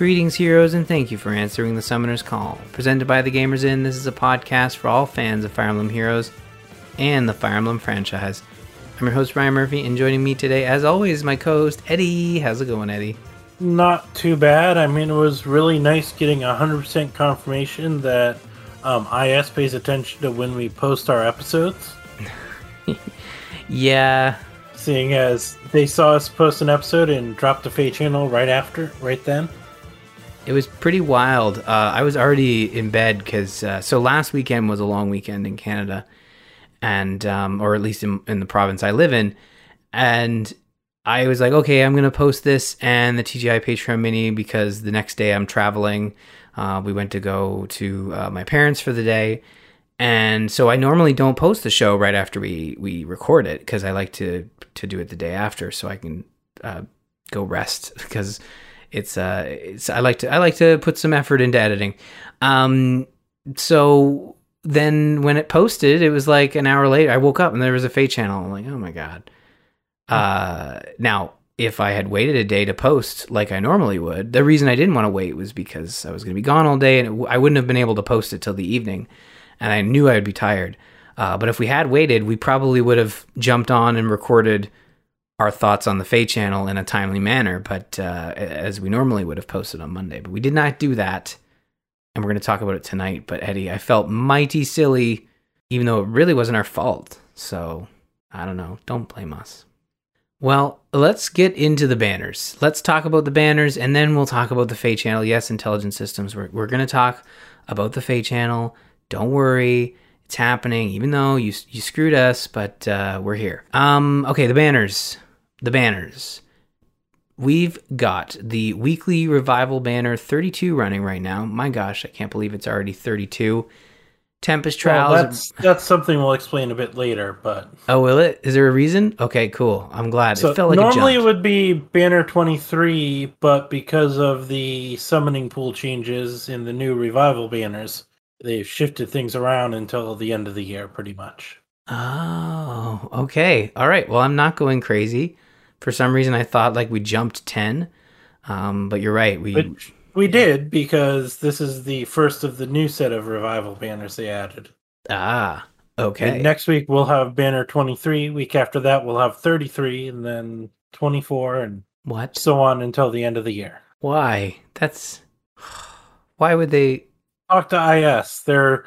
Greetings, heroes, and thank you for answering the Summoner's Call. Presented by The Gamers Inn, this is a podcast for all fans of Fire Emblem Heroes and the Fire Emblem franchise. I'm your host, Ryan Murphy, and joining me today, as always, my co host, Eddie. How's it going, Eddie? Not too bad. I mean, it was really nice getting 100% confirmation that um, IS pays attention to when we post our episodes. yeah. Seeing as they saw us post an episode and dropped the Feh Channel right after, right then. It was pretty wild. Uh, I was already in bed because uh, so last weekend was a long weekend in Canada, and um, or at least in, in the province I live in, and I was like, okay, I'm gonna post this and the TGI Patreon mini because the next day I'm traveling. Uh, we went to go to uh, my parents for the day, and so I normally don't post the show right after we we record it because I like to to do it the day after so I can uh, go rest because it's uh it's I like to I like to put some effort into editing. Um so then when it posted, it was like an hour later I woke up and there was a Feh Channel. I'm like, "Oh my god." Uh now if I had waited a day to post like I normally would, the reason I didn't want to wait was because I was going to be gone all day and it, I wouldn't have been able to post it till the evening, and I knew I would be tired. Uh, but if we had waited, we probably would have jumped on and recorded our thoughts on the Feh Channel in a timely manner, but uh, as we normally would have posted on Monday. But we did not do that, and we're going to talk about it tonight. But Eddie, I felt mighty silly, even though it really wasn't our fault. So I don't know. Don't blame us. Well, let's get into the banners. Let's talk about the banners, and then we'll talk about the Feh Channel. Yes, intelligent systems. We're we're going to talk about the Feh Channel. Don't worry. It's happening, even though you you screwed us, but uh, we're here. Um, okay, the banners the banners. We've got the weekly revival banner 32 running right now. My gosh, I can't believe it's already 32. Tempest Trials. Well, that's that's something we'll explain a bit later, but oh, will it? Is there a reason? Okay, cool. I'm glad. So it felt like normally it would be banner 23, but because of the summoning pool changes in the new revival banners, they've shifted things around until the end of the year, pretty much. Oh, okay. All right. Well, I'm not going crazy. For some reason, I thought like we jumped ten, um, but you're right. We Which we did because this is the first of the new set of revival banners they added. Ah, okay. And next week we'll have banner 23. Week after that we'll have 33, and then 24, and what so on until the end of the year. Why? That's why would they talk to IS? They're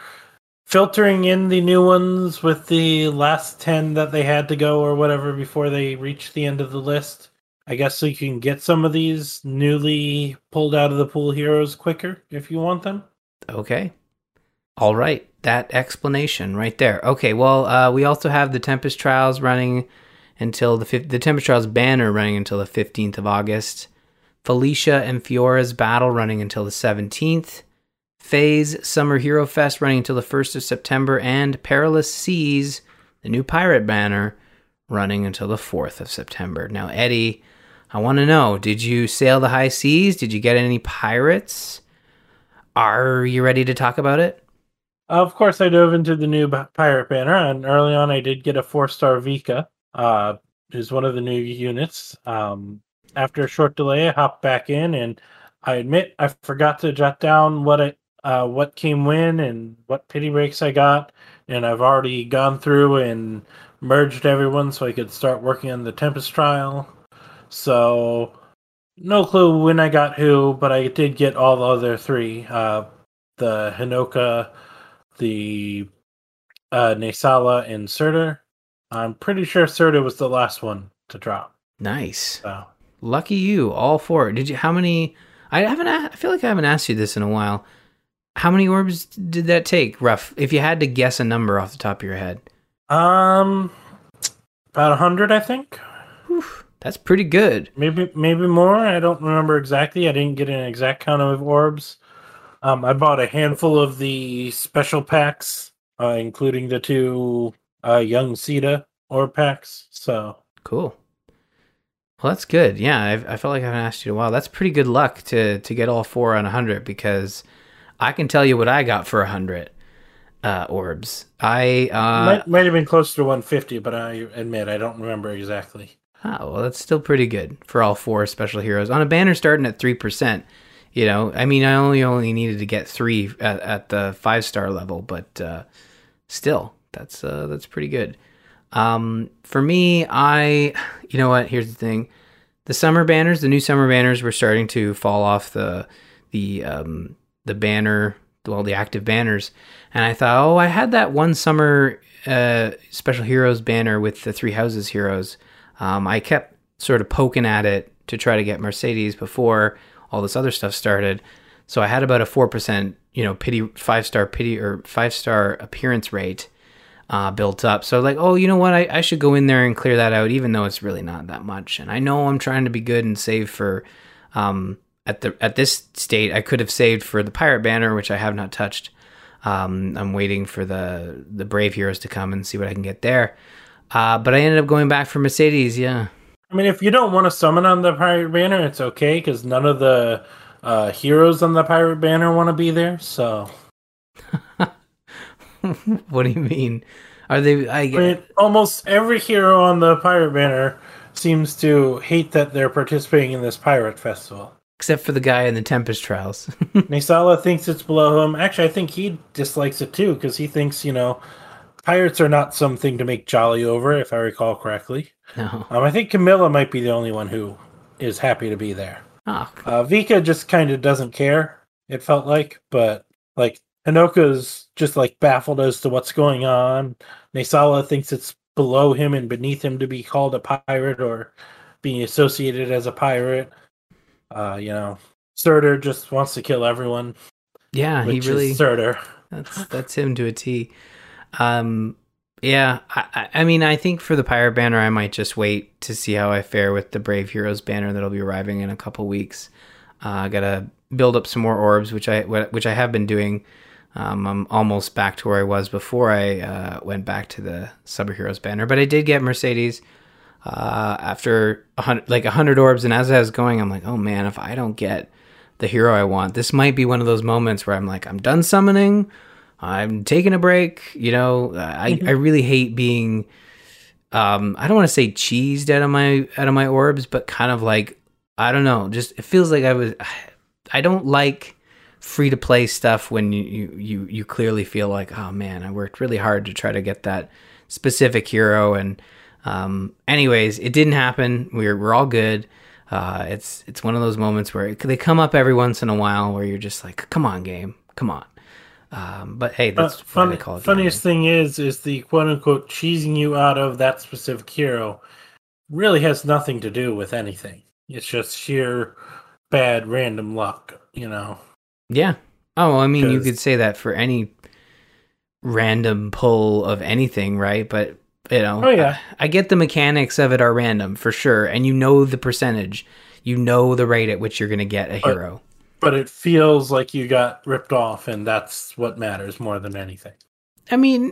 filtering in the new ones with the last 10 that they had to go or whatever before they reach the end of the list. I guess so you can get some of these newly pulled out of the pool heroes quicker if you want them. Okay. All right. That explanation right there. Okay. Well, uh, we also have the Tempest Trials running until the the Tempest Trials banner running until the 15th of August. Felicia and Fiora's battle running until the 17th. Feh's Summer Hero Fest running until the 1st of September, and Perilous Seas, the new pirate banner, running until the 4th of September. Now, Eddie, I want to know did you sail the high seas? Did you get any pirates? Are you ready to talk about it? Of course, I dove into the new pirate banner, and early on, I did get a four star Vika, uh, who's one of the new units. Um, after a short delay, I hopped back in, and I admit I forgot to jot down what it uh, what came when and what pity breaks I got, and I've already gone through and merged everyone so I could start working on the Tempest trial. So no clue when I got who, but I did get all the other three: uh, the Hinoka, the uh, Naesala, and Surtr. I'm pretty sure Surtr was the last one to drop. Nice. So. Lucky you, all four. Did you? How many? I haven't. I feel like I haven't asked you this in a while. How many orbs did that take, rough? If you had to guess a number off the top of your head. Um, about a hundred, I think. Whew, that's pretty good. Maybe, maybe more. I don't remember exactly. I didn't get an exact count of orbs. Um, I bought a handful of the special packs, uh, including the two uh, young Sita orb packs. So cool. Well, that's good. Yeah, I've, I felt like I haven't asked you in a while. That's pretty good luck to to get all four on a hundred because I can tell you what I got for a hundred uh, orbs. I uh, might, might have been closer to 150, but I admit I don't remember exactly. Oh well, that's still pretty good for all four special heroes on a banner starting at three percent. You know, I mean, I only only needed to get three at, at the five star level, but uh, still, that's uh, that's pretty good. Um, for me, I, you know what? Here's the thing: the summer banners, the new summer banners, were starting to fall off the the um, the banner, well, the active banners, and I thought, oh, I had that one summer uh, special heroes banner with the three houses heroes. Um, I kept sort of poking at it to try to get Mercedes before all this other stuff started. So I had about a four percent, you know, pity five star pity or five star appearance rate uh, built up. So like, oh, you know what? I, I should go in there and clear that out, even though it's really not that much. And I know I'm trying to be good and save for. Um, at the at this state, I could have saved for the pirate banner, which I have not touched. Um, I'm waiting for the the brave heroes to come and see what I can get there. Uh, but I ended up going back for Mercedes. Yeah. I mean, if you don't want to summon on the pirate banner, it's okay because none of the uh, heroes on the pirate banner want to be there. So, what do you mean? Are they? I, I mean, almost every hero on the pirate banner seems to hate that they're participating in this pirate festival. Except for the guy in the Tempest Trials. Naesala thinks it's below him. Actually, I think he dislikes it too because he thinks, you know, pirates are not something to make jolly over, if I recall correctly. no. Um, I think Camilla might be the only one who is happy to be there. Oh, Uh, Vika just kind of doesn't care. It felt like, but like Hinoka's just like baffled as to what's going on. Naesala thinks it's below him and beneath him to be called a pirate or being associated as a pirate. Uh, you know, Surtr just wants to kill everyone. yeah, he really. Surtr. That's that's him to a T. Um, yeah, I, I- mean, I think for the pirate banner, I might just wait to see how I fare with the Brave Heroes banner that'll be arriving in a couple weeks. Uh, I gotta build up some more orbs, which I which I have been doing. Um, I'm almost back to where I was before I uh, went back to the superheroes banner, but I did get Mercedes uh, after a hundred, like a hundred orbs, and as I was going, I'm like, oh man, if I don't get the hero I want, this might be one of those moments where I'm like, I'm done summoning. I'm taking a break. You know, I, I really hate being, um, I don't want to say cheesed out of my out of my orbs, but kind of like I don't know. Just it feels like I was. I don't like free to play stuff when you, you you you clearly feel like oh man, I worked really hard to try to get that specific hero and. Um, anyways, it didn't happen. We're we're all good. Uh, it's it's one of those moments where it, they come up every once in a while where you're just like, come on, game, come on. Um, but hey, Uh, that's why fun, they call funniest thing is, is the quote unquote cheesing you out of that specific hero really has nothing to do with anything. It's just sheer bad random luck, you know. Yeah. Oh, I mean, you could say that for any random pull of anything, right? But you know, Oh, yeah. I, I get the mechanics of it are random for sure, and you know the percentage, you know the rate at which you're going to get a But- hero. But it feels like you got ripped off, and that's what matters more than anything. I mean,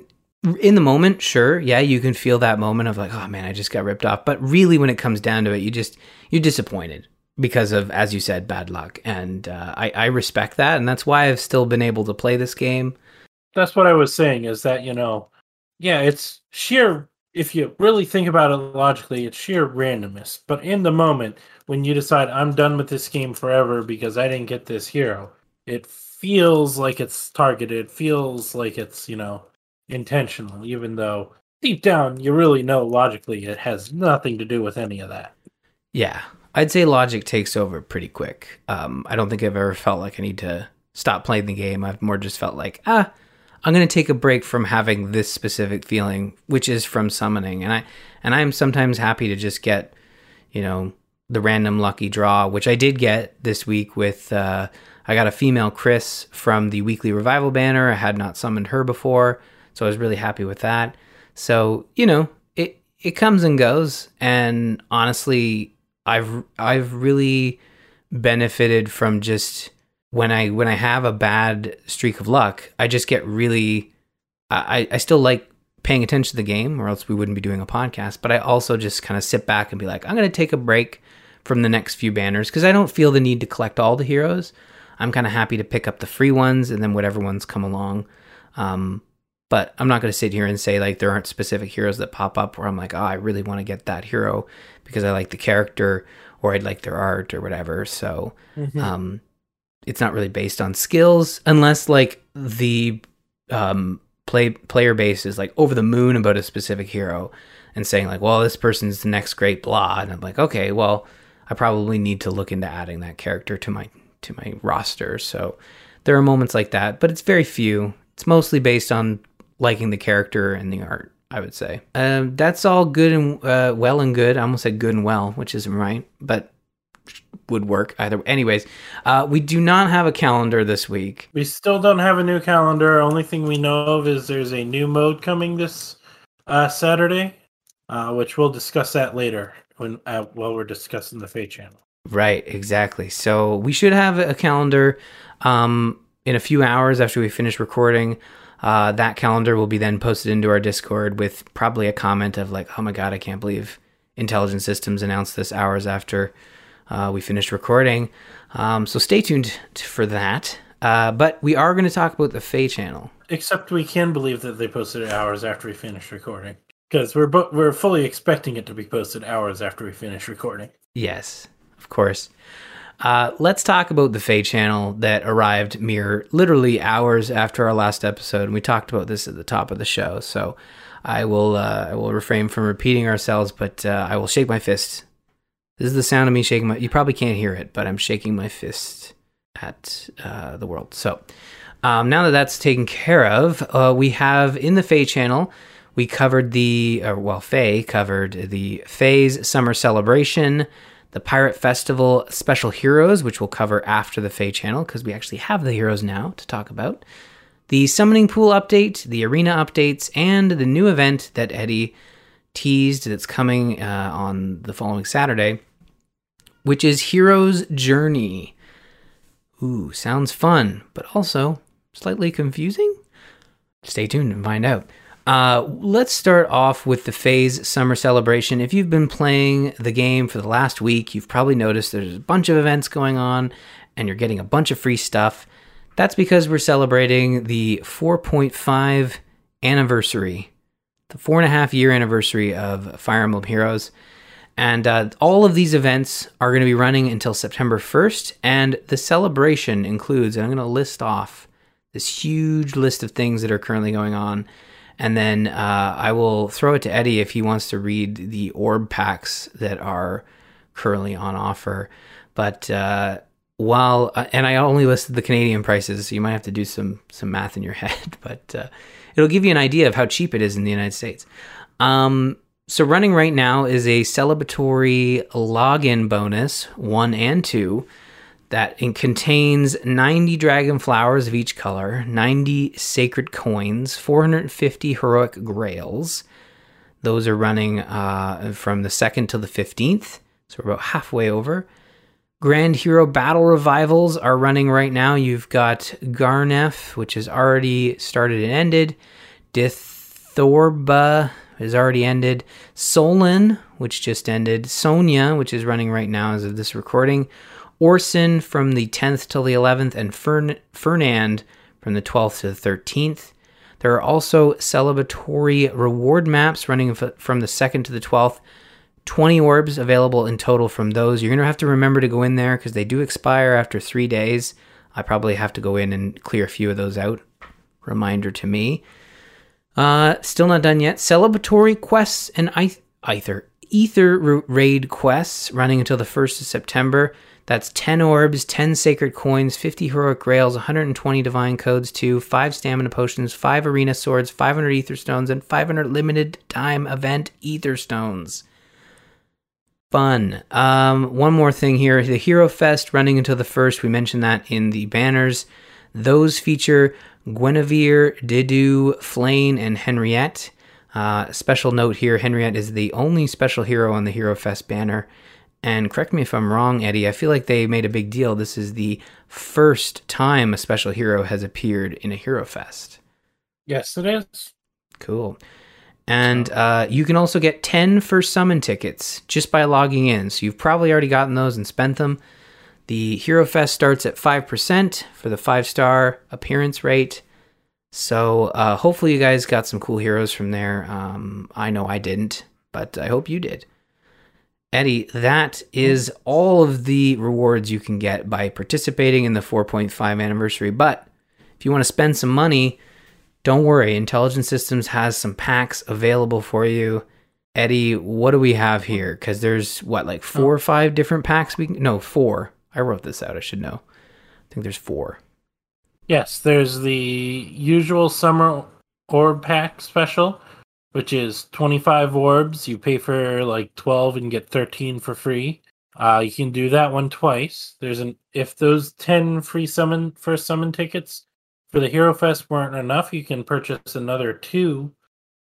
in the moment, sure, yeah, you can feel that moment of like, oh man, I just got ripped off. But really, when it comes down to it, you just you're disappointed because of, as you said, bad luck. And uh, I, I respect that, and that's why I've still been able to play this game. That's what I was saying is that, you know, yeah, it's sheer, if you really think about it logically, it's sheer randomness. But in the moment, when you decide, I'm done with this game forever because I didn't get this hero, it feels like it's targeted, feels like it's, you know, intentional, even though deep down you really know logically it has nothing to do with any of that. Yeah, I'd say logic takes over pretty quick. Um, I don't think I've ever felt like I need to stop playing the game. I've more just felt like, ah, I'm going to take a break from having this specific feeling, which is from summoning, and I and I'm sometimes happy to just get, you know, the random lucky draw, which I did get this week with. Uh, I got a female Kris from the weekly revival banner. I had not summoned her before, so I was really happy with that. So you know, it it comes and goes, and honestly, I've I've really benefited from just when I when I have a bad streak of luck, I just get really I, I still like paying attention to the game, or else we wouldn't be doing a podcast. But I also just kind of sit back and be like, I'm gonna take a break from the next few banners because I don't feel the need to collect all the heroes. I'm kind of happy to pick up the free ones and then whatever ones come along. Um, but I'm not going to sit here and say like there aren't specific heroes that pop up where I'm like, oh, I really want to get that hero because I like the character or I'd like their art or whatever. So, um, it's not really based on skills unless like the um, play player base is like over the moon about a specific hero and saying like, well, this person's the next great blah, and I'm like, okay, well, I probably need to look into adding that character to my to my roster. So there are moments like that, but it's very few. It's mostly based on liking the character and the art. I would say um, that's all good and uh, well and good. I almost said good and well, which isn't right, but would work either. Anyways, uh, we do not have a calendar this week. We still don't have a new calendar. Only thing we know of is there's a new mode coming this uh, Saturday, uh, which we'll discuss that later when uh, while we're discussing the Feh Channel. Right, exactly. So we should have a calendar um, in a few hours after we finish recording. Uh, that calendar will be then posted into our Discord with probably a comment of like, "Oh my god, I can't believe Intelligent Systems announced this hours after uh, we finished recording." Um, so stay tuned t- for that. Uh, but we are going to talk about the Feh Channel. Except we can believe that they posted it hours after we finished recording because we're bo- we're fully expecting it to be posted hours after we finish recording. Yes, of course. Uh, let's talk about the Feh Channel that arrived mere literally hours after our last episode. And we talked about this at the top of the show, so I will uh, I will refrain from repeating ourselves, but uh, I will shake my fist. This is the sound of me shaking my. You probably can't hear it, but I'm shaking my fist at uh, the world. So um, now that that's taken care of, uh, we have in the Feh Channel. We covered the, uh, well, Feh covered the Feh's Summer Celebration, the Pirate Festival Special Heroes, which we'll cover after the Feh Channel because we actually have the heroes now to talk about. The Summoning Pool update, the Arena updates, and the new event that Eddie teased that's coming uh, on the following Saturday, which is Hero's Journey. Ooh, sounds fun, but also slightly confusing? Stay tuned and find out. Uh, let's start off with the Feh's Summer Celebration. If you've been playing the game for the last week, you've probably noticed there's a bunch of events going on and you're getting a bunch of free stuff. That's because we're celebrating the 4.5 anniversary, the four and a half year anniversary of Fire Emblem Heroes. And uh, all of these events are going to be running until September 1st. And the celebration includes, and I'm going to list off this huge list of things that are currently going on and then uh, I will throw it to Eddie if he wants to read the orb packs that are currently on offer. But uh, while uh, and I only listed the Canadian prices, so you might have to do some some math in your head, but uh, it'll give you an idea of how cheap it is in the United States. Um, so running right now is a celebratory login bonus one and two that contains 90 dragon flowers of each color, 90 sacred coins, 450 heroic grails. Those are running uh, from the 2nd to the 15th, so we're about halfway over. Grand Hero Battle Revivals are running right now. You've got Gharnef, which has already started and ended. Dithorba has already ended. Solon, which just ended. Sonia, which is running right now as of this recording. Orson from the 10th till the 11th, and Fern- Fernand from the 12th to the 13th. There are also celebratory reward maps running from the 2nd to the 12th. 20 orbs available in total from those. You're going to have to remember to go in there because they do expire after three days. I probably have to go in and clear a few of those out. Reminder to me. Uh, still not done yet. Celebratory quests and Aether. Aether raid quests running until the 1st of September. That's 10 orbs, 10 sacred coins, 50 heroic grails, 120 divine codes, 2, 5 stamina potions, 5 arena swords, 500 aether stones, and 500 limited time event aether stones. Fun. Um, one more thing here the Hero Fest running until the first. We mentioned that in the banners. Those feature Guinevere, Dedue, Flayn, and Henriette. Uh, special note here Henriette is the only special hero on the Hero Fest banner. And correct me if I'm wrong, Eddie, I feel like they made a big deal. This is the first time a special hero has appeared in a Hero Fest. Yes, it is. Cool. And uh, you can also get 10 first summon tickets just by logging in. So you've probably already gotten those and spent them. The Hero Fest starts at 5% for the five star appearance rate. So uh, hopefully you guys got some cool heroes from there. Um, I know I didn't, but I hope you did. Eddie, that is all of the rewards you can get by participating in the 4.5 anniversary. But if you want to spend some money, don't worry. Intelligent Systems has some packs available for you. Eddie, what do we have here? Because there's what, like four or five different packs? We no four. I wrote this out. I should know. I think there's four. Yes, there's the usual summer orb pack special, which is 25 orbs. You pay for like 12 and get 13 for free. Uh, you can do that one twice. There's an if those 10 free summon first summon tickets for the Hero Fest weren't enough, you can purchase another two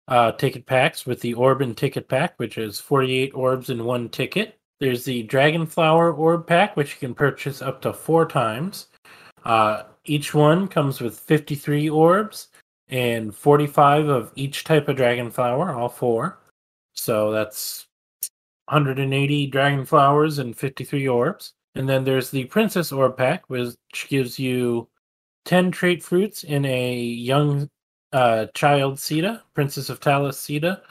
uh, ticket packs with the Orb and Ticket Pack, which is 48 orbs in one ticket. There's the Dragonflower Orb Pack, which you can purchase up to four times. Uh, each one comes with 53 orbs and 45 of each type of Dragonflower, all four. So that's 180 Dragonflowers and 53 orbs. And then there's the Princess Orb Pack, which gives you 10 trait fruits in a young uh, child Sita, Princess of Talys Sita.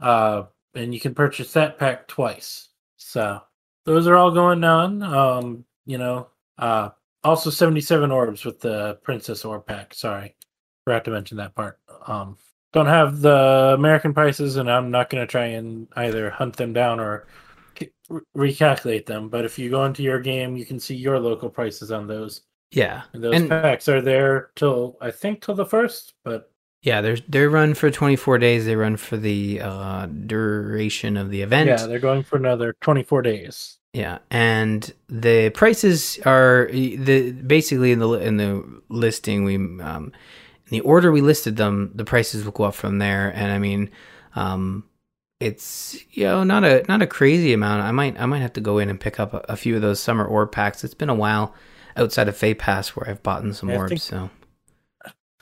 Uh, and you can purchase that pack twice. So those are all going on. Um, you know, uh, also 77 orbs with the Princess Orb pack. Sorry, forgot to mention that part. Um, don't have the American prices, and I'm not going to try and either hunt them down or recalculate them. But if you go into your game, you can see your local prices on those. Yeah, and those and, packs are there till I think till the first, but yeah, they're they run for 24 days. They run for the uh, duration of the event. Yeah, they're going for another 24 days. Yeah, and the prices are the basically in the in the listing we um, in the order we listed them, the prices will go up from there. And I mean, um, it's you know not a not a crazy amount. I might I might have to go in and pick up a, a few of those summer orb packs. It's been a while outside of Feh Pass where I've bought in some yeah, orbs. Think, so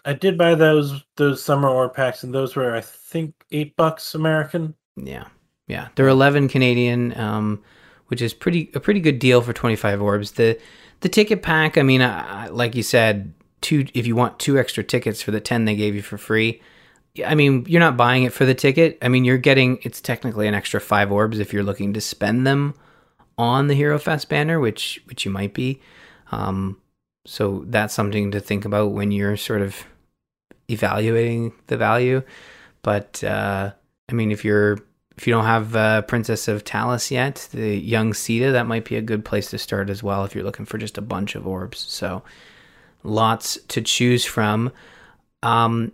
I did buy those those summer orb packs, and those were I think eight bucks American. Yeah, yeah, they're eleven Canadian, um, which is pretty a pretty good deal for twenty five orbs. The the ticket pack, I mean, I, like you said, two if you want two extra tickets for the ten they gave you for free. I mean, you're not buying it for the ticket. I mean, you're getting it's technically an extra five orbs if you're looking to spend them on the Hero Fest banner, which which you might be. Um, so that's something to think about when you're sort of evaluating the value. But uh, I mean, if you're if you don't have uh, Princess of Talys yet, the young Sita, that might be a good place to start as well if you're looking for just a bunch of orbs. So lots to choose from. Um,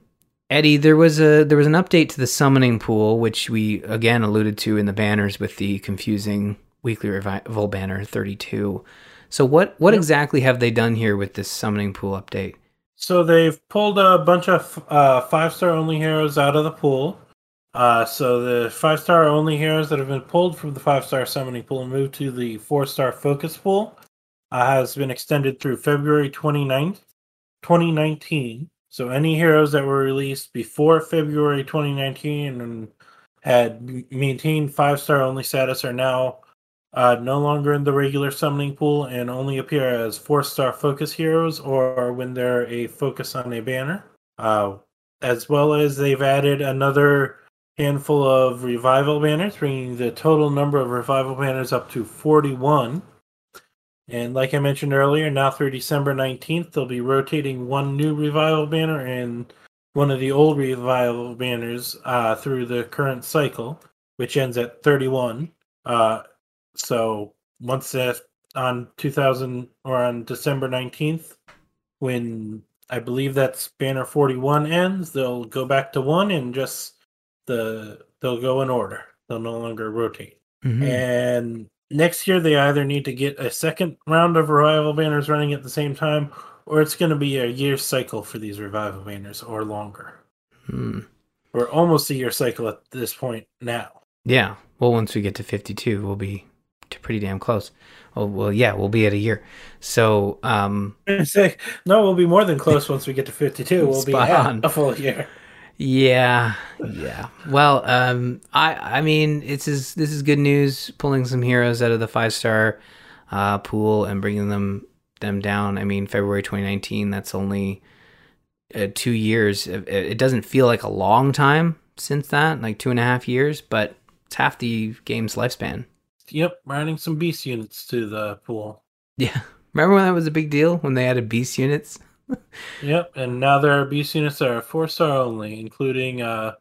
Eddie, there was a there was an update to the summoning pool, which we again alluded to in the banners with the confusing weekly revival banner 32. So what what yep. exactly have they done here with this summoning pool update? So they've pulled a bunch of uh, five star only heroes out of the pool. Uh, so the five star only heroes that have been pulled from the five star summoning pool and moved to the four star focus pool uh, has been extended through February 29th, 2019. So any heroes that were released before February 2019 and had maintained five star only status are now uh, no longer in the regular summoning pool and only appear as four star focus heroes or when they're a focus on a banner. Uh, as well as they've added another handful of revival banners, bringing the total number of revival banners up to 41. And like I mentioned earlier, now through December 19th, they'll be rotating one new revival banner and one of the old revival banners uh, through the current cycle, which ends at 31. Uh, so once that on 2000 or on December 19th, when I believe that's banner 41 ends, they'll go back to one and just the they'll go in order. They'll no longer rotate. Mm-hmm. And next year they either need to get a second round of revival banners running at the same time, or it's going to be a year cycle for these revival banners or longer. Hmm. We're almost a year cycle at this point now. Yeah. Well, once we get to 52, we'll be pretty damn close. Well, well, yeah, we'll be at a year. So, um, say no, we'll be more than close once we get to fifty-two. We'll be at a full year. Yeah, yeah. Well, um, I, I mean, it's is this is good news. Pulling some heroes out of the five-star uh, pool and bringing them them down. I mean, February 2019. That's only uh, two years. It, it doesn't feel like a long time since that, like two and a half years, but it's half the game's lifespan. Yep, adding some beast units to the pool. Yeah. Remember when that was a big deal when they added beast units? Yep, and now there are beast units that are four star only, including uh,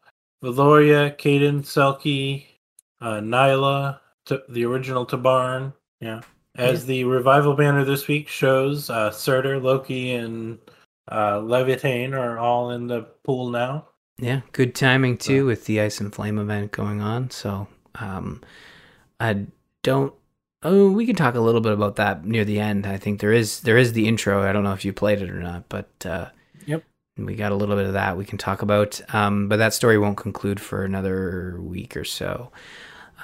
Velouria, Kaden, Selkie, uh, Nailah, T- the original Tibarn. Yeah. As the revival banner this week shows, uh, Surtr, Loki, and uh, are all in the pool now. Yeah, good timing too with the Ice and Flame event going on. So, um, I don't. Oh, we can talk a little bit about that near the end. I think there is there is the intro. I don't know if you played it or not, but uh, Yep. we got a little bit of that we can talk about. Um, but that story won't conclude for another week or so.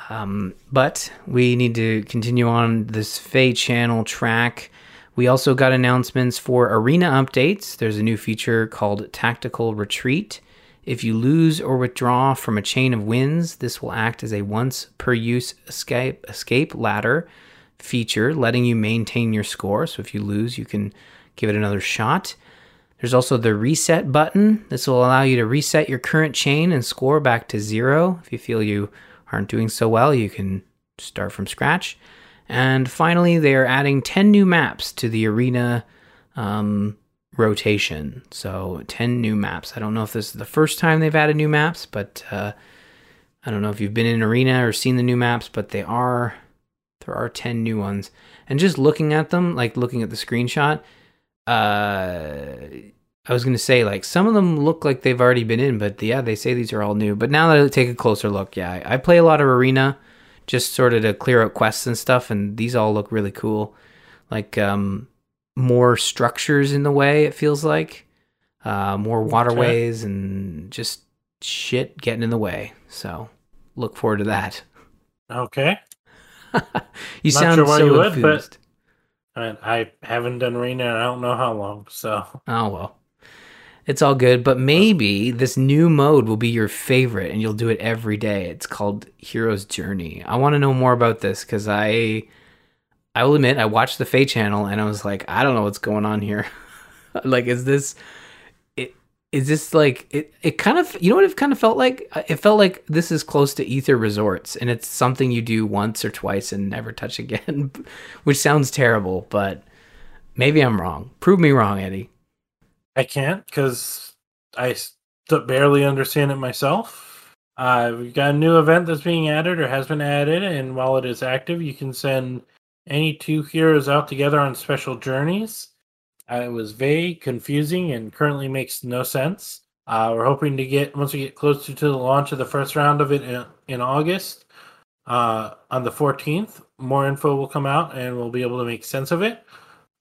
Um, but we need to continue on this Feh Channel track. We also got announcements for arena updates. There's a new feature called Tactical Retreat. If you lose or withdraw from a chain of wins, this will act as a once per use escape escape ladder feature, letting you maintain your score. So if you lose, you can give it another shot. There's also the reset button. This will allow you to reset your current chain and score back to zero. If you feel you aren't doing so well, you can start from scratch. And finally, they are adding 10 new maps to the arena um, rotation. So 10 new maps. I don't know if this is the first time they've added new maps, but uh, I don't know if you've been in arena or seen the new maps, but they are there are 10 new ones. And just looking at them, like looking at the screenshot, uh I was gonna say like some of them look like they've already been in, but yeah, they say these are all new. But now that I take a closer look, yeah, I, I play a lot of arena, just sort of to clear out quests and stuff, and these all look really cool. Like um, more structures in the way it feels like, uh, more waterways and just shit getting in the way. So look forward to that. Okay. you Not sound sure why so you would, but-. I, I haven't done arena and I don't know how long, so Oh well. It's all good, but maybe this new mode will be your favorite and you'll do it every day. It's called Hero's Journey. I want to know more about this cuz I I will admit I watched the Feh Channel and I was like, I don't know what's going on here. like is this it is this like it it kind of you know what it kind of felt like? Uh, It felt like this is close to Aether Resorts and it's something you do once or twice and never touch again, which sounds terrible, but maybe I'm wrong. Prove me wrong, Eddie. I can't because I barely understand it myself. Uh, we've got a new event that's being added or has been added, and while it is active, you can send any two heroes out together on special journeys. Uh, it was vague, confusing, and currently makes no sense. Uh, we're hoping to get once we get closer to the launch of the first round of it in, in August. Uh, on the 14th, more info will come out, and we'll be able to make sense of it.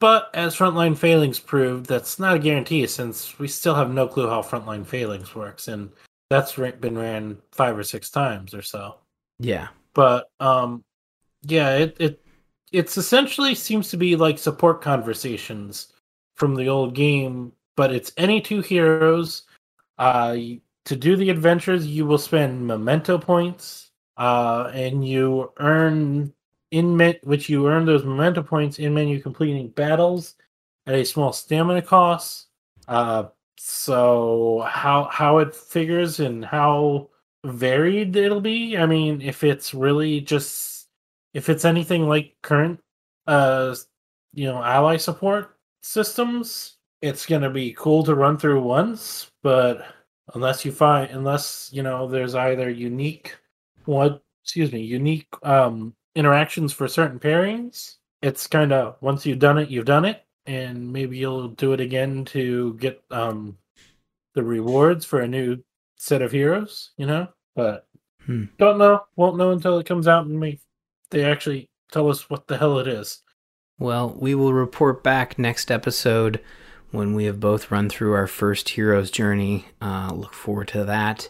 But as Frontline Phalanx proved, that's not a guarantee since we still have no clue how Frontline Phalanx works, and that's been ran five or six times or so. Yeah. But um, yeah, it it it's essentially seems to be like support conversations from the old game, but it's any two heroes. Uh, to do the adventures, you will spend memento points, uh, and you earn in which you earn those memento points in menu completing battles at a small stamina cost. Uh, so how how it figures and how varied it'll be. I mean, if it's really just if it's anything like current uh you know ally support systems, it's gonna be cool to run through once, but unless you find unless you know there's either unique what excuse me unique um interactions for certain pairings it's kind of once you've done it you've done it and maybe you'll do it again to get um the rewards for a new set of heroes you know but Hmm. don't know won't know until it comes out and we they actually tell us what the hell it is Well, we will report back next episode when we have both run through our first hero's journey. Uh, look forward to that.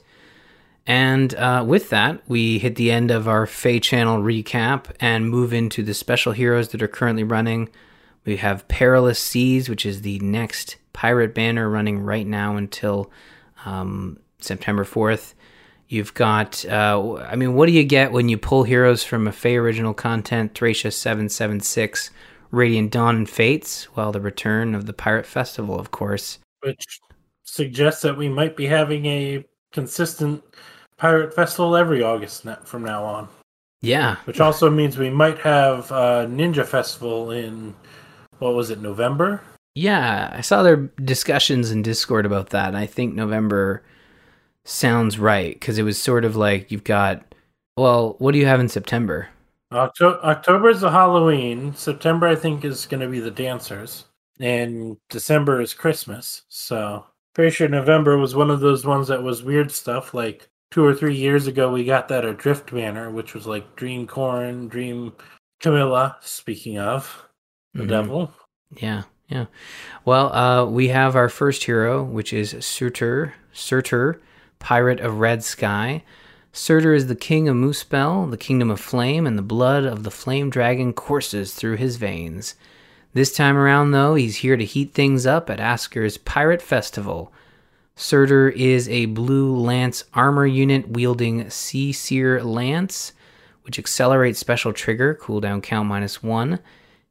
And uh, with that, we hit the end of our Feh Channel recap and move into the special heroes that are currently running. We have Perilous Seas, which is the next pirate banner running right now until um, September 4th. You've got, uh, I mean, what do you get when you pull heroes from a Feh original content, Thracia 776, Radiant Dawn, and Fates? Well, the return of the Pirate Festival, of course. which suggests that we might be having a consistent pirate festival every august from now on Yeah. Which also means we might have a Ninja Festival in, what was it, November? Yeah, I saw their discussions in Discord about that. I think November sounds right because it was sort of like you've got, well, what do you have in September? October, October is the Halloween. September, I think, is going to be the dancers. And December is Christmas. So, pretty sure November was one of those ones that was weird stuff. Like two or three years ago, we got that Adrift banner, which was like Dream Corrin, Dream Camilla, speaking of the Mhm. devil. Yeah, yeah. Well, uh, we have our first hero, which is Surtr, Surtr, Pirate of Red Sky. Surtr is the king of Muspell, the kingdom of flame, and the blood of the flame dragon courses through his veins. This time around, though, he's here to heat things up at Askr's Pirate Festival. Surtr is a blue lance armor unit wielding Sea Seer Lance, which accelerates special trigger, cooldown count minus one.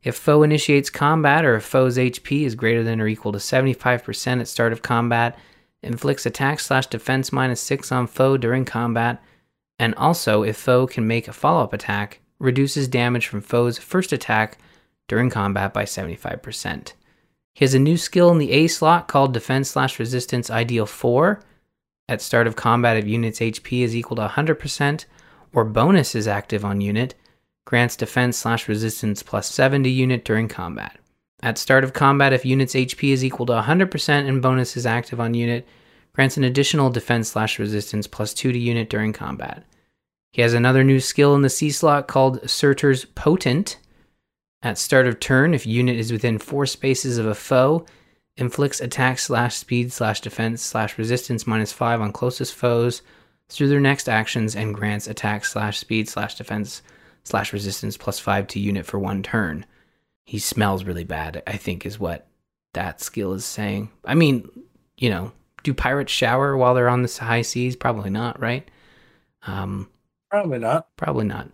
If foe initiates combat or if foe's HP is greater than or equal to 75% at start of combat, inflicts attack slash defense minus 6 on foe during combat, and also if foe can make a follow up attack, reduces damage from foe's first attack during combat by 75%. He has a new skill in the A slot called Defense slash Resistance Ideal 4. At start of combat, if unit's HP is equal to 100%, or bonus is active on unit, grants defense slash resistance plus 7 to unit during combat. At start of combat, if unit's HP is equal to 100% and bonus is active on unit, grants an additional defense slash resistance plus 2 to unit during combat. He has another new skill in the C slot called Surtr's Portent. At start of turn, if unit is within 4 spaces of a foe, inflicts attack slash speed slash defense slash resistance minus 5 on closest foes through their next actions and grants attack slash speed slash defense slash resistance plus five to unit for one turn. He smells really bad, I think, is what that skill is saying. I mean, you know, do pirates shower while they're on the high seas? Probably not, right? Um, Probably not. probably not.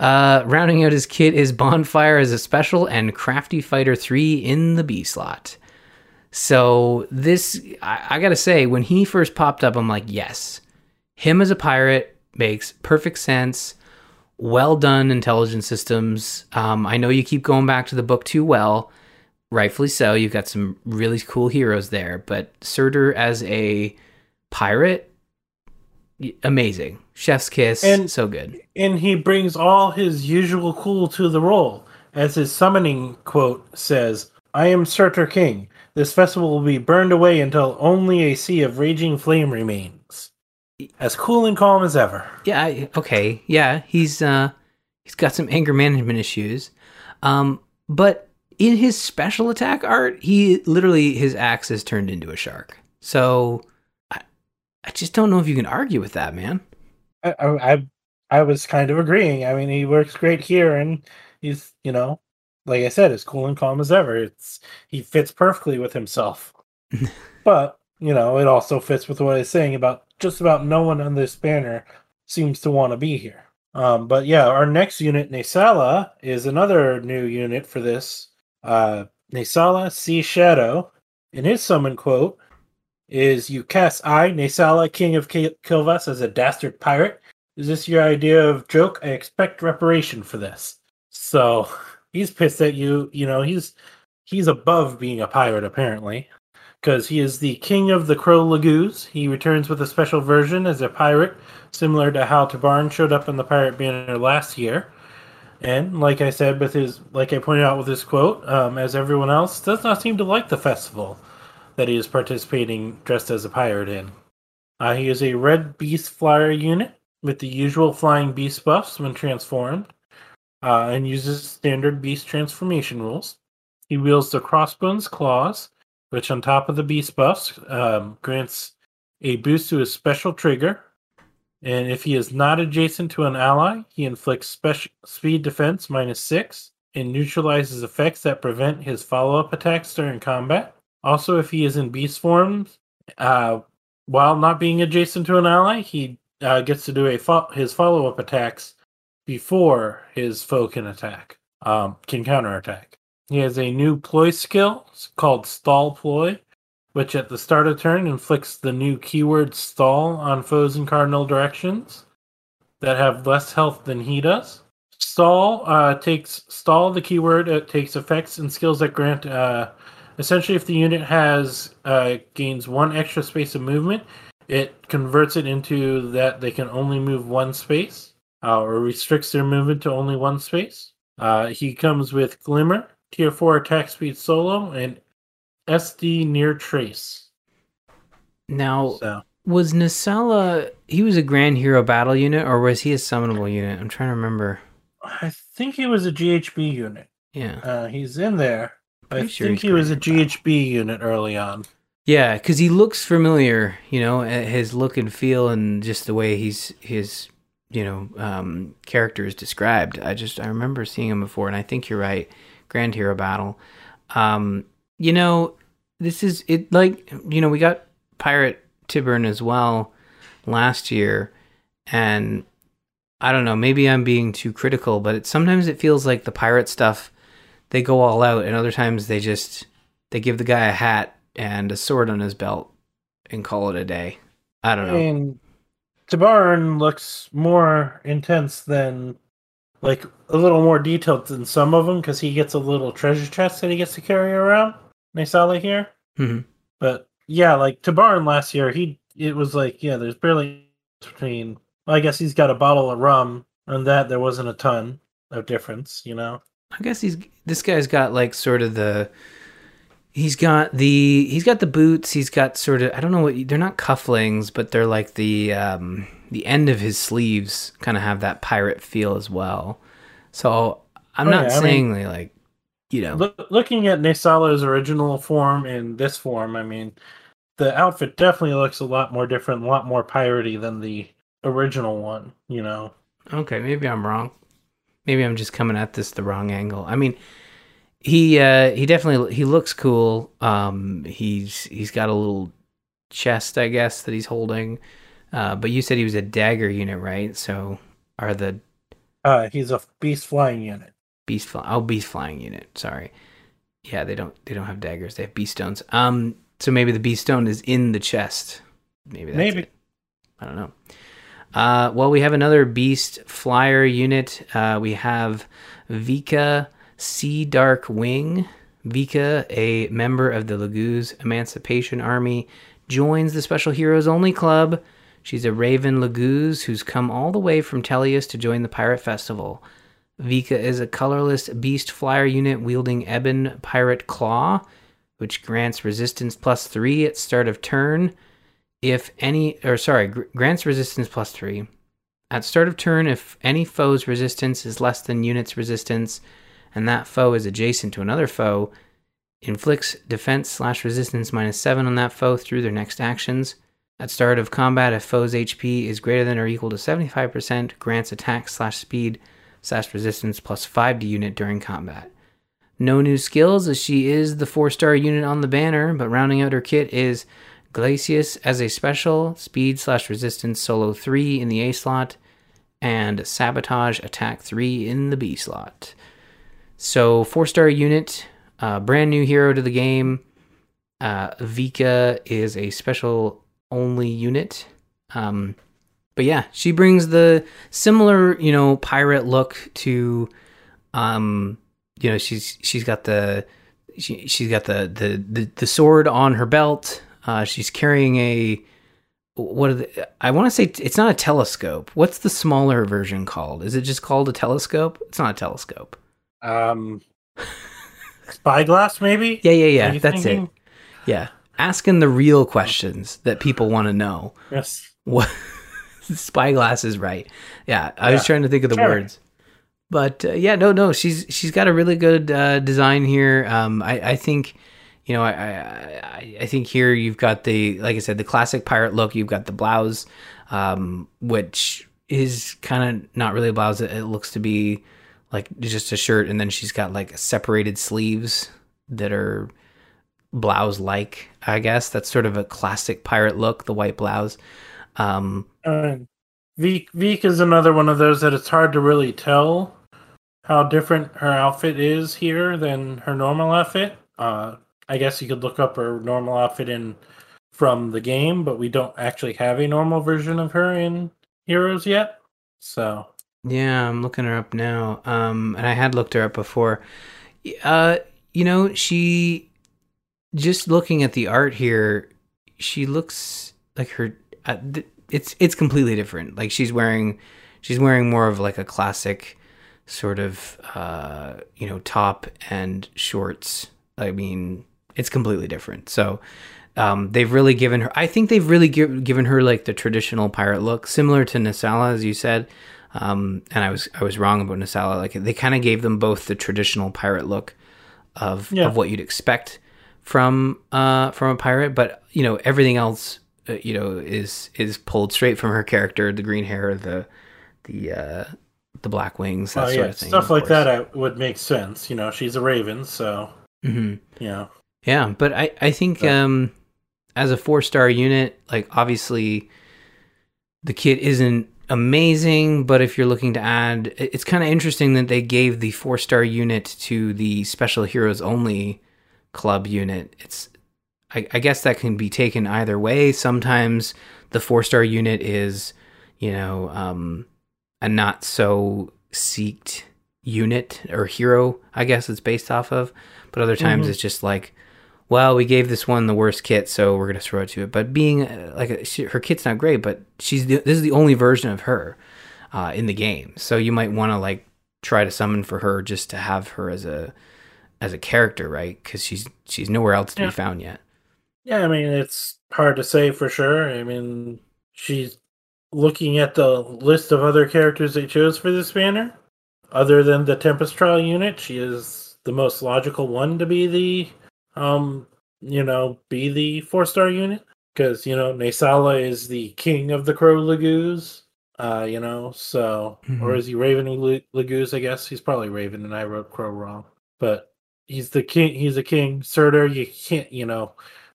Uh, rounding out his kit is Bonfire as a special and Crafty Fighter 3 in the B slot. So, this, I, I gotta say, when he first popped up, I'm like, yes, him as a pirate makes perfect sense. Well done, intelligent systems. Um, I know you keep going back to the book too well. Rightfully so. You've got some really cool heroes there, but Surtr as a pirate, amazing. Chef's kiss, And- so good. And he brings all his usual cool to the role. As his summoning quote says, I am Surtr King. This festival will be burned away until only a sea of raging flame remains. As cool and calm as ever. Yeah, I- okay. Yeah, he's uh he's got some anger management issues. Um but in his special attack art, he literally his axe is turned into a shark. So I I just don't know if you can argue with that, man. I, I I- I was kind of agreeing. I mean, he works great here, and he's you know, like I said, as cool and calm as ever. It's he fits perfectly with himself. but you know, it also fits with what I was saying about just about no one on this banner seems to want to be here. Um, but yeah, our next unit, Naesala, is another new unit for this. Uh, Naesala Sea Shadow, in his summon quote, is you cast I, Naesala, King of Ki- Kilvas, as a dastard pirate. Is this your idea of joke? I expect reparation for this. So he's pissed at you. You know, he's he's above being a pirate apparently, because he is the king of the Crow Laguz. He returns with a special version as a pirate, similar to how Tibarn showed up in the pirate banner last year. And like I said, with his like I pointed out with his quote, um, as everyone else does not seem to like the festival that he is participating dressed as a pirate in. Uh, he is a red beast flyer unit with the usual flying beast buffs when transformed, uh, and uses standard beast transformation rules. He wields the crossbones claws, which on top of the beast buffs um, grants a boost to his special trigger. And if he is not adjacent to an ally, he inflicts special speed defense minus six and neutralizes effects that prevent his follow-up attacks during combat. Also, if he is in beast form, uh, while not being adjacent to an ally, he uh, gets to do a fo- his follow up attacks before his foe can attack, um, can counterattack. He has a new ploy skill called Stall Ploy, which at the start of turn inflicts the new keyword stall on foes in cardinal directions. that have less health than he does. Stall uh, takes stall the keyword. It takes effects and skills that grant. Uh, essentially, if the unit has uh, gains one extra space of movement, it converts it into that they can only move one space, uh, or restricts their movement to only one space. Uh, he comes with Glimmer, Tier Four attack speed solo, and SD near trace. Now, So was Naesala? He was a Grand Hero battle unit, or was he a summonable unit? I'm trying to remember. I think he was a GHB unit. Yeah, Uh, he's in there. I sure think he was a GHB unit early on. yeah, because he looks familiar. You know, his look and feel, and just the way he's his you know um, character is described. I just I remember seeing him before, and I think you're right. Grand Hero battle. Um, you know, this is it. Like you know, we got Pirate Tibarn as well last year, and I don't know. Maybe I'm being too critical, but it, sometimes it feels like the pirate stuff they go all out, and other times they just they give the guy a hat and a sword on his belt and call it a day. I don't know. And Tibarn looks more intense than, like, a little more detailed than some of them because he gets a little treasure chest that he gets to carry around. Naesala here. Mhm. But yeah, like Tibarn last year, he it was like yeah, there's barely between. Well, I guess he's got a bottle of rum, and that there wasn't a ton of difference, you know. I guess he's this guy's got like sort of the he's got the he's got the boots. He's got sort of I don't know what they're not cufflings, but they're like the um the end of his sleeves kind of have that pirate feel as well. So I'm Oh, not yeah, I saying they like you know Look, looking at Naesala's original form and this form, I mean, the outfit definitely looks a lot more different, a lot more piratey than the original one. You know. Okay, maybe I'm wrong. Maybe I'm just coming at this the wrong angle. I mean, he uh he definitely he looks cool. Um he's he's got a little chest, I guess, that he's holding. Uh but you said he was a dagger unit, right? So are the Uh, he's a beast flying unit. beast fly oh beast flying unit, sorry. Yeah, they don't they don't have daggers, they have beast stones. Um so maybe the beast stone is in the chest. Maybe that's Maybe. it. I don't know. Uh, well, we have another beast flyer unit. Uh, we have Vika Sea Dark Wing. Vika, a member of the Laguz Emancipation Army, joins the Special Heroes Only Club. She's a Raven Laguz who's come all the way from Tellius to join the Pirate Festival. Vika is a colorless beast flyer unit wielding Ebon Pirate Claw, which grants resistance plus three at start of turn if any or sorry grants resistance plus three at start of turn if any foe's resistance is less than unit's resistance and that foe is adjacent to another foe inflicts defense slash resistance minus seven on that foe through their next actions at start of combat if foe's hp is greater than or equal to 75% grants attack slash speed slash resistance plus five to unit during combat no new skills as she is the four star unit on the banner but rounding out her kit is Glacies as a special, speed slash resistance solo 3 in the A slot, and sabotage attack 3 in the B slot. So, four star unit, uh, brand new hero to the game. Uh, Vika is a special only unit. Um, but yeah, she brings the similar, you know, pirate look to, um, you know, she's she's got the she she's got the the the, the sword on her belt. Uh, she's carrying a what the, I want to say it's not a telescope. What's the smaller version called? Is it just called a telescope? It's not a telescope. Um, spyglass, maybe. Yeah, yeah, yeah. That's thinking? it. Yeah, asking the real questions that people want to know. Yes. What spyglass is right. Yeah, I was trying to think of the Sure. words. But uh, yeah, no, no, she's she's got a really good uh, design here. Um, I, I think, you know, I, I I- think here you've got the like I said, the classic pirate look. You've got the blouse, um, which is kind of not really a blouse. It looks to be like just a shirt, and then she's got like separated sleeves that are blouse like. I guess that's sort of a classic pirate look. The white blouse. Um, Uh, Veek, Veek is another one of those that it's hard to really tell how different her outfit is here than her normal outfit. Uh, I guess you could look up her normal outfit in from the game, but we don't actually have a normal version of her in Heroes yet. So Yeah, I'm looking her up now. Um, and I had looked her up before. Uh, you know, she just looking at the art here, she looks like her. Uh, th- it's it's completely different. Like she's wearing, she's wearing more of like a classic sort of uh, you know top and shorts. I mean, it's completely different. So. Um, they've really given her. I think they've really give, given her like the traditional pirate look, similar to Naesala, as you said. Um, and I was I was wrong about Naesala. Like they kind of gave them both the traditional pirate look of Yeah. of what you'd expect from uh from a pirate, but you know everything else uh, you know is is pulled straight from her character. The green hair, the the uh the black wings, that oh, sort yeah, of thing. stuff like course. that I, would make sense. You know, she's a raven, so Mhm. you know. Yeah, but I I think But- um as a four star unit, like obviously the kit isn't amazing, but if you're looking to add, it's kind of interesting that they gave the four star unit to the special heroes only club unit. It's I, I guess that can be taken either way. Sometimes the four star unit is, you know, um, a not so seeked unit or hero. I guess it's based off of, but other times Mhm. it's just like, well, we gave this one the worst kit, so we're gonna throw it to it. But being uh, like a, she, her kit's not great, but she's the, this is the only version of her uh, in the game, so you might want to like try to summon for her just to have her as a as a character, right? Because she's she's nowhere else to Yeah. be found yet. Yeah, I mean, it's hard to say for sure. I mean, she's looking at the list of other characters they chose for this banner. Other than the Tempest Trial unit, she is the most logical one to be the, um, you know, be the four star unit because you know Naesala is the king of the Crow Laguz. Uh, you know, so or Mhm. is he Raven La- Laguz? I guess he's probably Raven, and I wrote Crow wrong, but he's the king. He's a king. Surtr, you can't, you know.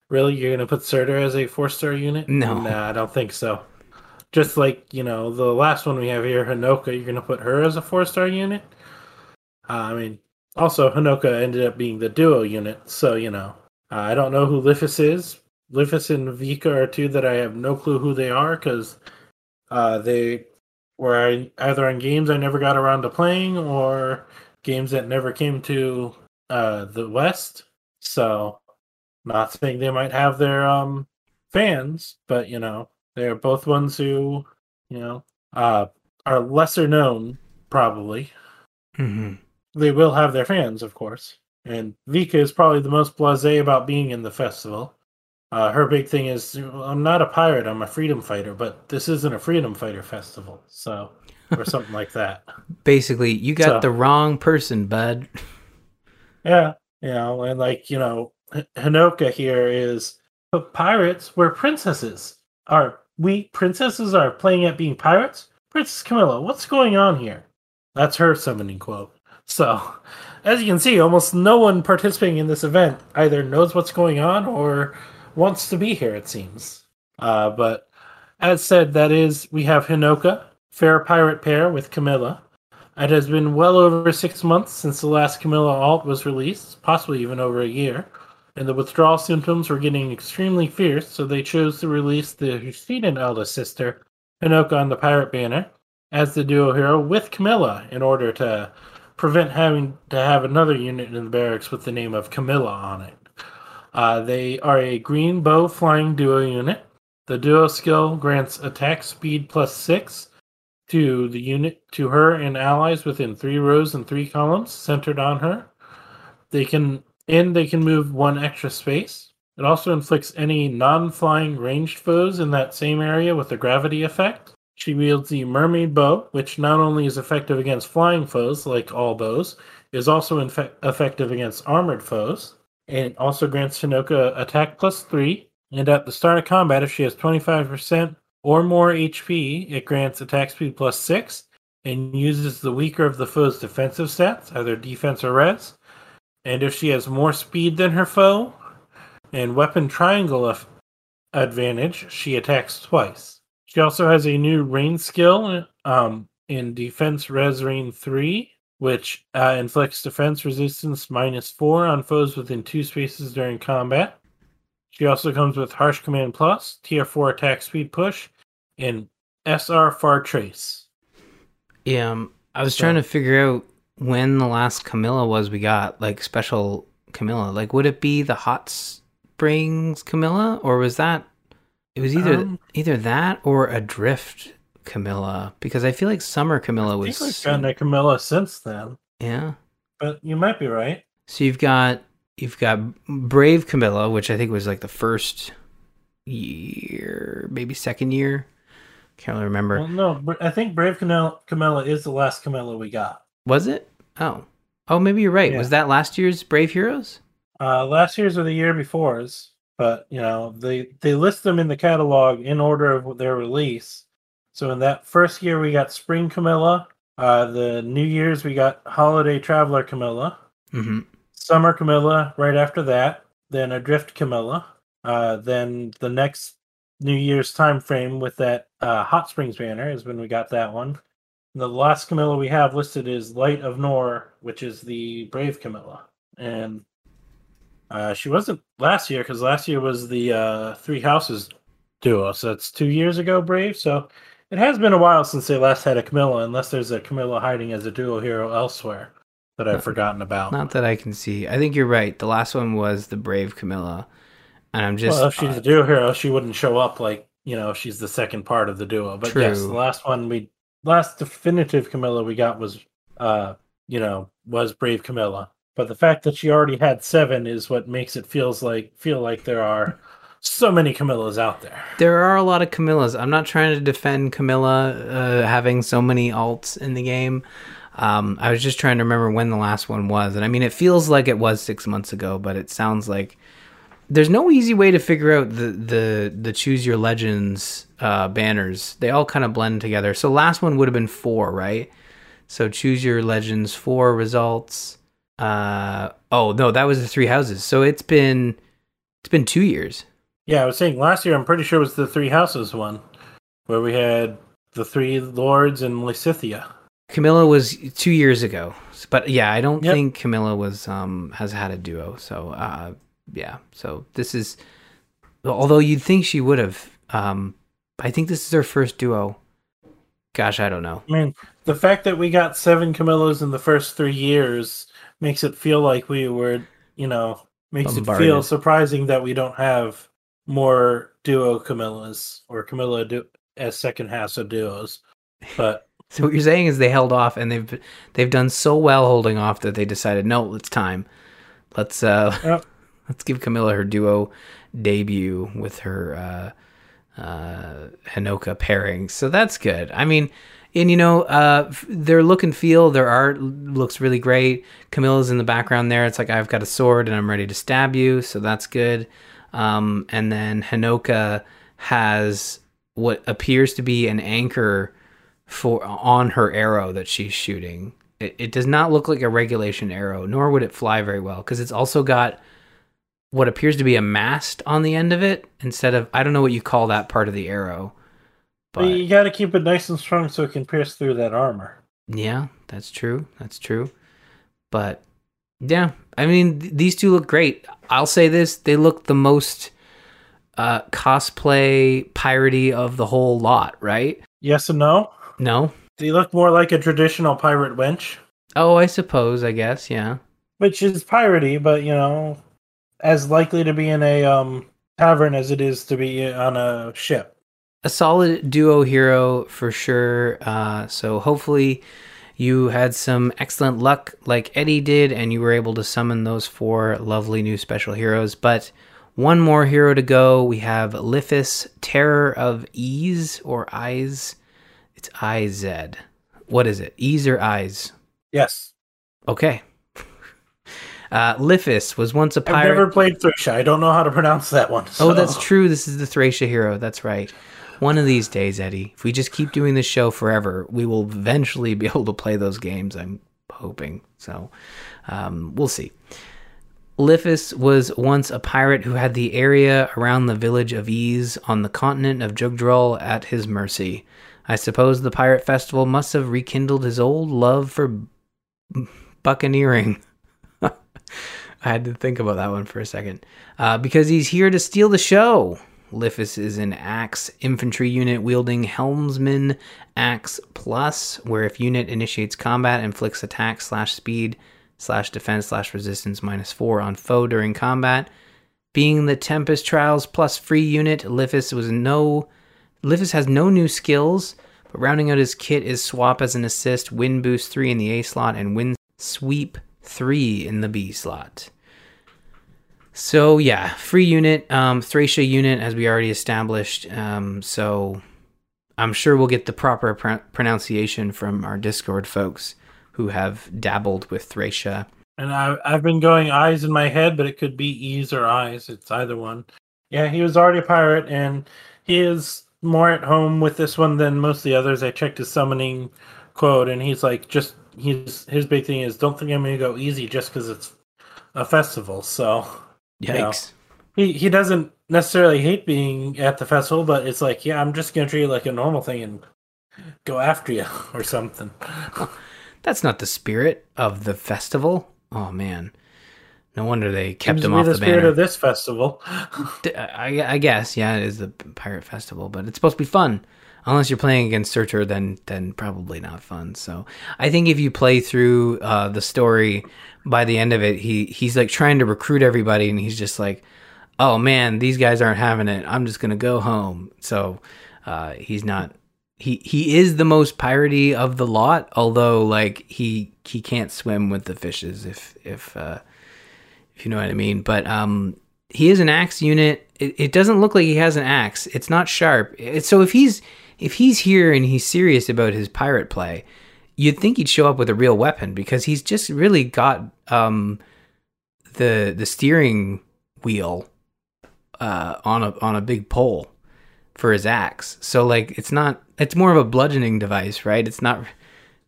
Really, you're gonna put Surtr as a four star unit? No. nah, I don't think so. Just like you know, the last one we have here, Hinoka, you're gonna put her as a four star unit. Uh, I mean, also Hinoka ended up being the duo unit, so you know, uh, I don't know who Lifis is. Lifis and Vika are two that I have no clue who they are because uh, they were either on games I never got around to playing or games that never came to uh, the West. So, not saying they might have their um, fans, but you know, they're both ones who, you know, uh, are lesser known, probably. Mm-hmm. They will have their fans, of course. And Vika is probably the most blasé about being in the festival. Uh, her big thing is, I'm not a pirate, I'm a freedom fighter, but this isn't a freedom fighter festival, so or something like that. Basically, you got So- the wrong person, bud. Yeah, you know, and like you know, H- Hinoka here is, but pirates were princesses. Are we princesses are playing at being pirates? Princess Camilla, what's going on here? That's her summoning quote. So, as you can see, almost no one participating in this event either knows what's going on or wants to be here. It seems. Uh, but as said, that is we have Hinoka, fair pirate pair with Camilla. It has been well over six months since the last Camilla alt was released, possibly even over a year, and the withdrawal symptoms were getting extremely fierce, so they chose to release the Hoshidan eldest sister, Hinoka, on the pirate banner as the duo hero with Camilla in order to prevent having to have another unit in the barracks with the name of Camilla on it. Uh, they are a green bow flying duo unit. The duo skill grants attack speed plus six to the unit to her and allies within three rows and three columns centered on her. They can and they can move one extra space. It also inflicts any non-flying ranged foes in that same area with a gravity effect. She wields the mermaid bow, which not only is effective against flying foes like all bows, is also infe- effective against armored foes. And also grants Hinoka attack plus three. And at the start of combat, if she has 25% or more HP, it grants attack speed plus six and uses the weaker of the foe's defensive stats, either defense or res. And if she has more speed than her foe and weapon triangle advantage, she attacks twice. She also has a new rain skill um, in defense res rain 3, which uh, inflicts defense resistance minus 4 on foes within two spaces during combat. She also comes with Harsh Command Plus, Tier 4 attack speed push, and SR Far Trace. Yeah, um, I was trying to figure out when the last Camilla was we got, like special Camilla. Like, would it be the Hot Springs Camilla, or was that? It was either Um, either that or a Drift Camilla, because I feel like Summer Camilla I was. think we've gotten a Camilla since then, yeah. but you might be right. So you've got you've got Brave Camilla, which I think was like the first year, maybe second year. Can't really remember. Well, no, I think Brave Camilla, Camilla is the last Camilla we got. Was it? Oh, oh, maybe you're right. Yeah. Was that last year's Brave Heroes? Uh, last year's or the year before's, but you know they they list them in the catalog in order of their release. So in that first year we got Spring Camilla. Uh, the New Year's we got Holiday Traveler Camilla. Mm-hmm. Summer Camilla right after that. Then Adrift Camilla. Uh, then the next New Year's time frame with that uh, Hot Springs banner is when we got that one. The last Camilla we have listed is Light of Nohr, which is the Brave Camilla, and uh, she wasn't last year because last year was the uh, Three Houses duo, so that's two years ago. Brave, so it has been a while since they last had a Camilla, unless there's a Camilla hiding as a duo hero elsewhere that I've forgotten about. Not that I can see. I think you're right. The last one was the Brave Camilla, and I'm just well, if she's a duo hero, she wouldn't show up like you know if she's the second part of the duo. But yes, the last one we last definitive Camilla we got was uh you know was Brave Camilla. But the fact that she already had seven is what makes it feels like feel like there are so many Camillas out there. there are a lot of Camillas. I'm not trying to defend Camilla uh, having so many alts in the game. Um, I was just trying to remember when the last one was, and I mean, it feels like it was six months ago, but it sounds like there's no easy way to figure out the the the choose your legends uh, banners. They all kind of blend together. So last one would have been four, right? So choose your legends four results. Uh oh no, that was the three houses. So it's been it's been two years. Yeah, I was saying last year I'm pretty sure it was the Three Houses one, where we had the three lords and Lysithea. Camilla was two years ago, but yeah, I don't Yep. think Camilla was um has had a duo. So uh yeah, so this is although you'd think she would have. Um, I think this is her first duo. Gosh, I don't know. I mean, the fact that we got seven Camillas in the first three years makes it feel like we were, you know, makes it feel surprising that we don't have more duo Camillas or Camilla du- as second halves of duos. But So what you're saying is they held off, and they've they've done so well holding off that they decided, no, it's time. Let's uh Yep. let's give Camilla her duo debut with her uh uh Hinoka pairing. So that's good. I mean, and you know, uh their look and feel, their art looks really great. Camilla's in the background there. It's like I've got a sword and I'm ready to stab you, so that's good. Um and then Hinoka has what appears to be an anchor for on her arrow that she's shooting. It, it does not look like a regulation arrow, nor would it fly very well because it's also got what appears to be a mast on the end of it instead of I don't know what you call that part of the arrow. But you got to keep it nice and strong so it can pierce through that armor. yeah, that's true. That's true. But yeah, I mean th- these two look great. I'll say this, they look the most uh cosplay piratey of the whole lot, right? Yes and no. No? They look more like a traditional pirate wench, Oh, I suppose, I guess, yeah. which is piratey, but you know, as likely to be in a um tavern as it is to be on a ship. A solid duo hero for sure. Uh, so hopefully you had some excellent luck like Eddie did, and you were able to summon those four lovely new special heroes. But one more hero to go. We have Lifis, Terror of Ease or Eyes. It's I Z. What is it? Ease or Eyes? Yes. Okay. Uh, Lifis was once a I've pirate. never played Thracia. I don't know how to pronounce that one. Oh, so- that's true. This is the Thracia hero. That's right. One of these days, Eddie, if we just keep doing this show forever, we will eventually be able to play those games. I'm hoping. So, um, we'll see. Lifis was once a pirate who had the area around the village of Ease on the continent of Jugdral at his mercy. I suppose the pirate festival must have rekindled his old love for buccaneering. I had to think about that one for a second. Uh, because he's here to steal the show. Lifis is an axe infantry unit wielding Helmsman Axe Plus, where if unit initiates combat, inflicts attack slash speed slash defense slash resistance minus four on foe during combat. Being the Tempest Trials plus free unit, Lifis was no Lifis has no new skills, but rounding out his kit is swap as an assist, wind boost three in the A slot, and wind sweep three in the B slot. So yeah, free unit, um, Thracia unit, as we already established. Um, so I'm sure we'll get the proper pr- pronunciation from our Discord folks who have dabbled with Thracia. And I, I've been going eyes in my head, but it could be E's or eyes. It's either one. Yeah, he was already a pirate, and he is more at home with this one than most of the others. I checked his summoning quote, and he's like, just he's his big thing is, don't think I'm going to go easy just because it's a festival. So Yikes! You know, he he doesn't necessarily hate being at the festival, but it's like, yeah, I'm just going to treat it like a normal thing and go after you or something. That's not the spirit of the festival. Oh man. No wonder they kept him off the the, spirit banner. of this festival. I, I guess, yeah, it is the pirate festival, but it's supposed to be fun. Unless you're playing against Surtr, then then probably not fun. So I think if you play through uh, the story, by the end of it, he he's like trying to recruit everybody, and he's just like, "Oh man, these guys aren't having it. I'm just gonna go home." So uh, he's not. He he is the most piratey of the lot, although like he he can't swim with the fishes if if uh, if you know what I mean. But um, he is an axe unit. It, it doesn't look like he has an axe. It's not sharp. It's, so if he's if he's here and he's serious about his pirate play, you'd think he'd show up with a real weapon because he's just really got um, the the steering wheel uh, on a on a big pole for his axe. So like it's not it's more of a bludgeoning device, right? It's not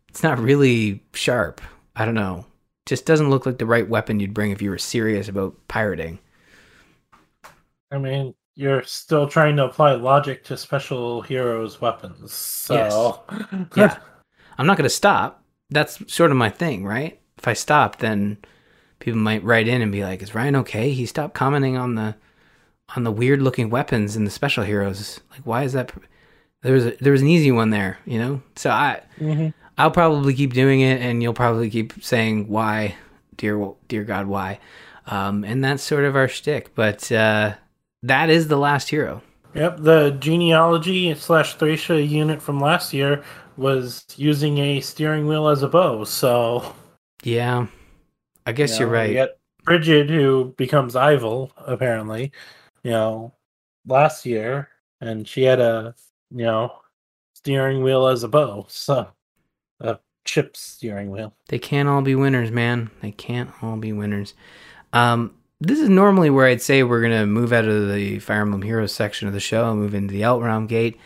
it's not really sharp. I don't know. Just doesn't look like the right weapon you'd bring if you were serious about pirating. I mean, you're still trying to apply logic to special heroes' weapons. So, Yeah. I'm not going to stop. That's sort of my thing, right? If I stop, then people might write in and be like, "Is Ryan okay? He stopped commenting on the on the weird looking weapons and the special heroes. Like, why is that? pr- There was a, there was an easy one there, you know. So I Mhm. I'll probably keep doing it, and you'll probably keep saying why, dear dear God, why? Um, and that's sort of our shtick. But uh, that is the last hero. Yep, the genealogy slash Thracia unit from last year was using a steering wheel as a bow. So, Yeah, I guess you you're know, right. Bridget, who becomes Eyvel, apparently, you know, last year, and she had a, you know, steering wheel as a bow. So, a chip steering wheel. They can't all be winners, man. They can't all be winners. Um, this is normally where I'd say we're gonna move out of the Fire Emblem Heroes section of the show and move into the Outrealm Gate.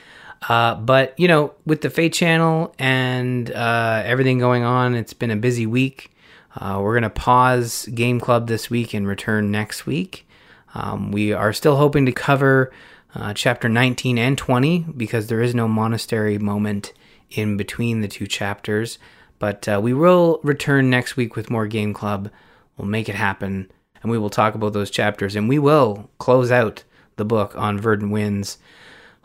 Uh, but you know, with the Feh Channel and uh, everything going on, it's been a busy week. Uh, we're gonna pause Game Club this week and return next week. Um, we are still hoping to cover uh, chapter 19 and 20 because there is no monastery moment in between the two chapters. But uh, we will return next week with more Game Club. We'll make it happen, and we will talk about those chapters, and we will close out the book on Verdant Winds,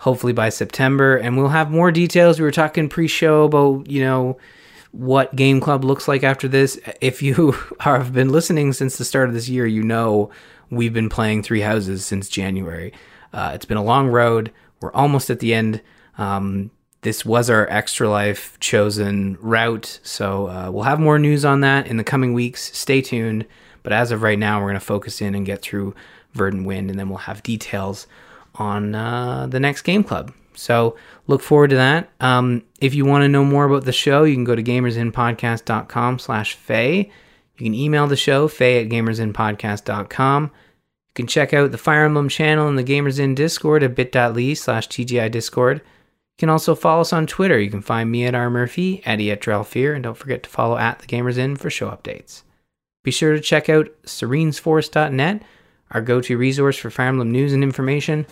hopefully by September, and we'll have more details. We were talking pre-show about you know what Game Club looks like after this. If you have been listening since the start of this year, you know we've been playing Three Houses since January. Uh, it's been a long road. We're almost at the end. Um, this was our extra life chosen route, so uh, we'll have more news on that in the coming weeks. Stay tuned. But as of right now, we're going to focus in and get through Verdant Wind, and then we'll have details on uh, the next Game Club. So look forward to that. Um, if you want to know more about the show, you can go to gamersinpodcast.com slash Feh. You can email the show, Feh at gamersinpodcast.com. You can check out the Fire Emblem channel and the Gamers In Discord at bit.ly slash TGI Discord. You can also follow us on Twitter. You can find me at R. Murphy, Eddie at Drelfear, and don't forget to follow at the Gamers In for show updates. Be sure to check out serenesforest.net, our go-to resource for Fire Emblem news and information.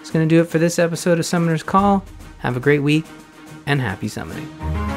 It's going to do it for this episode of Summoner's Call. Have a great week, and happy summoning.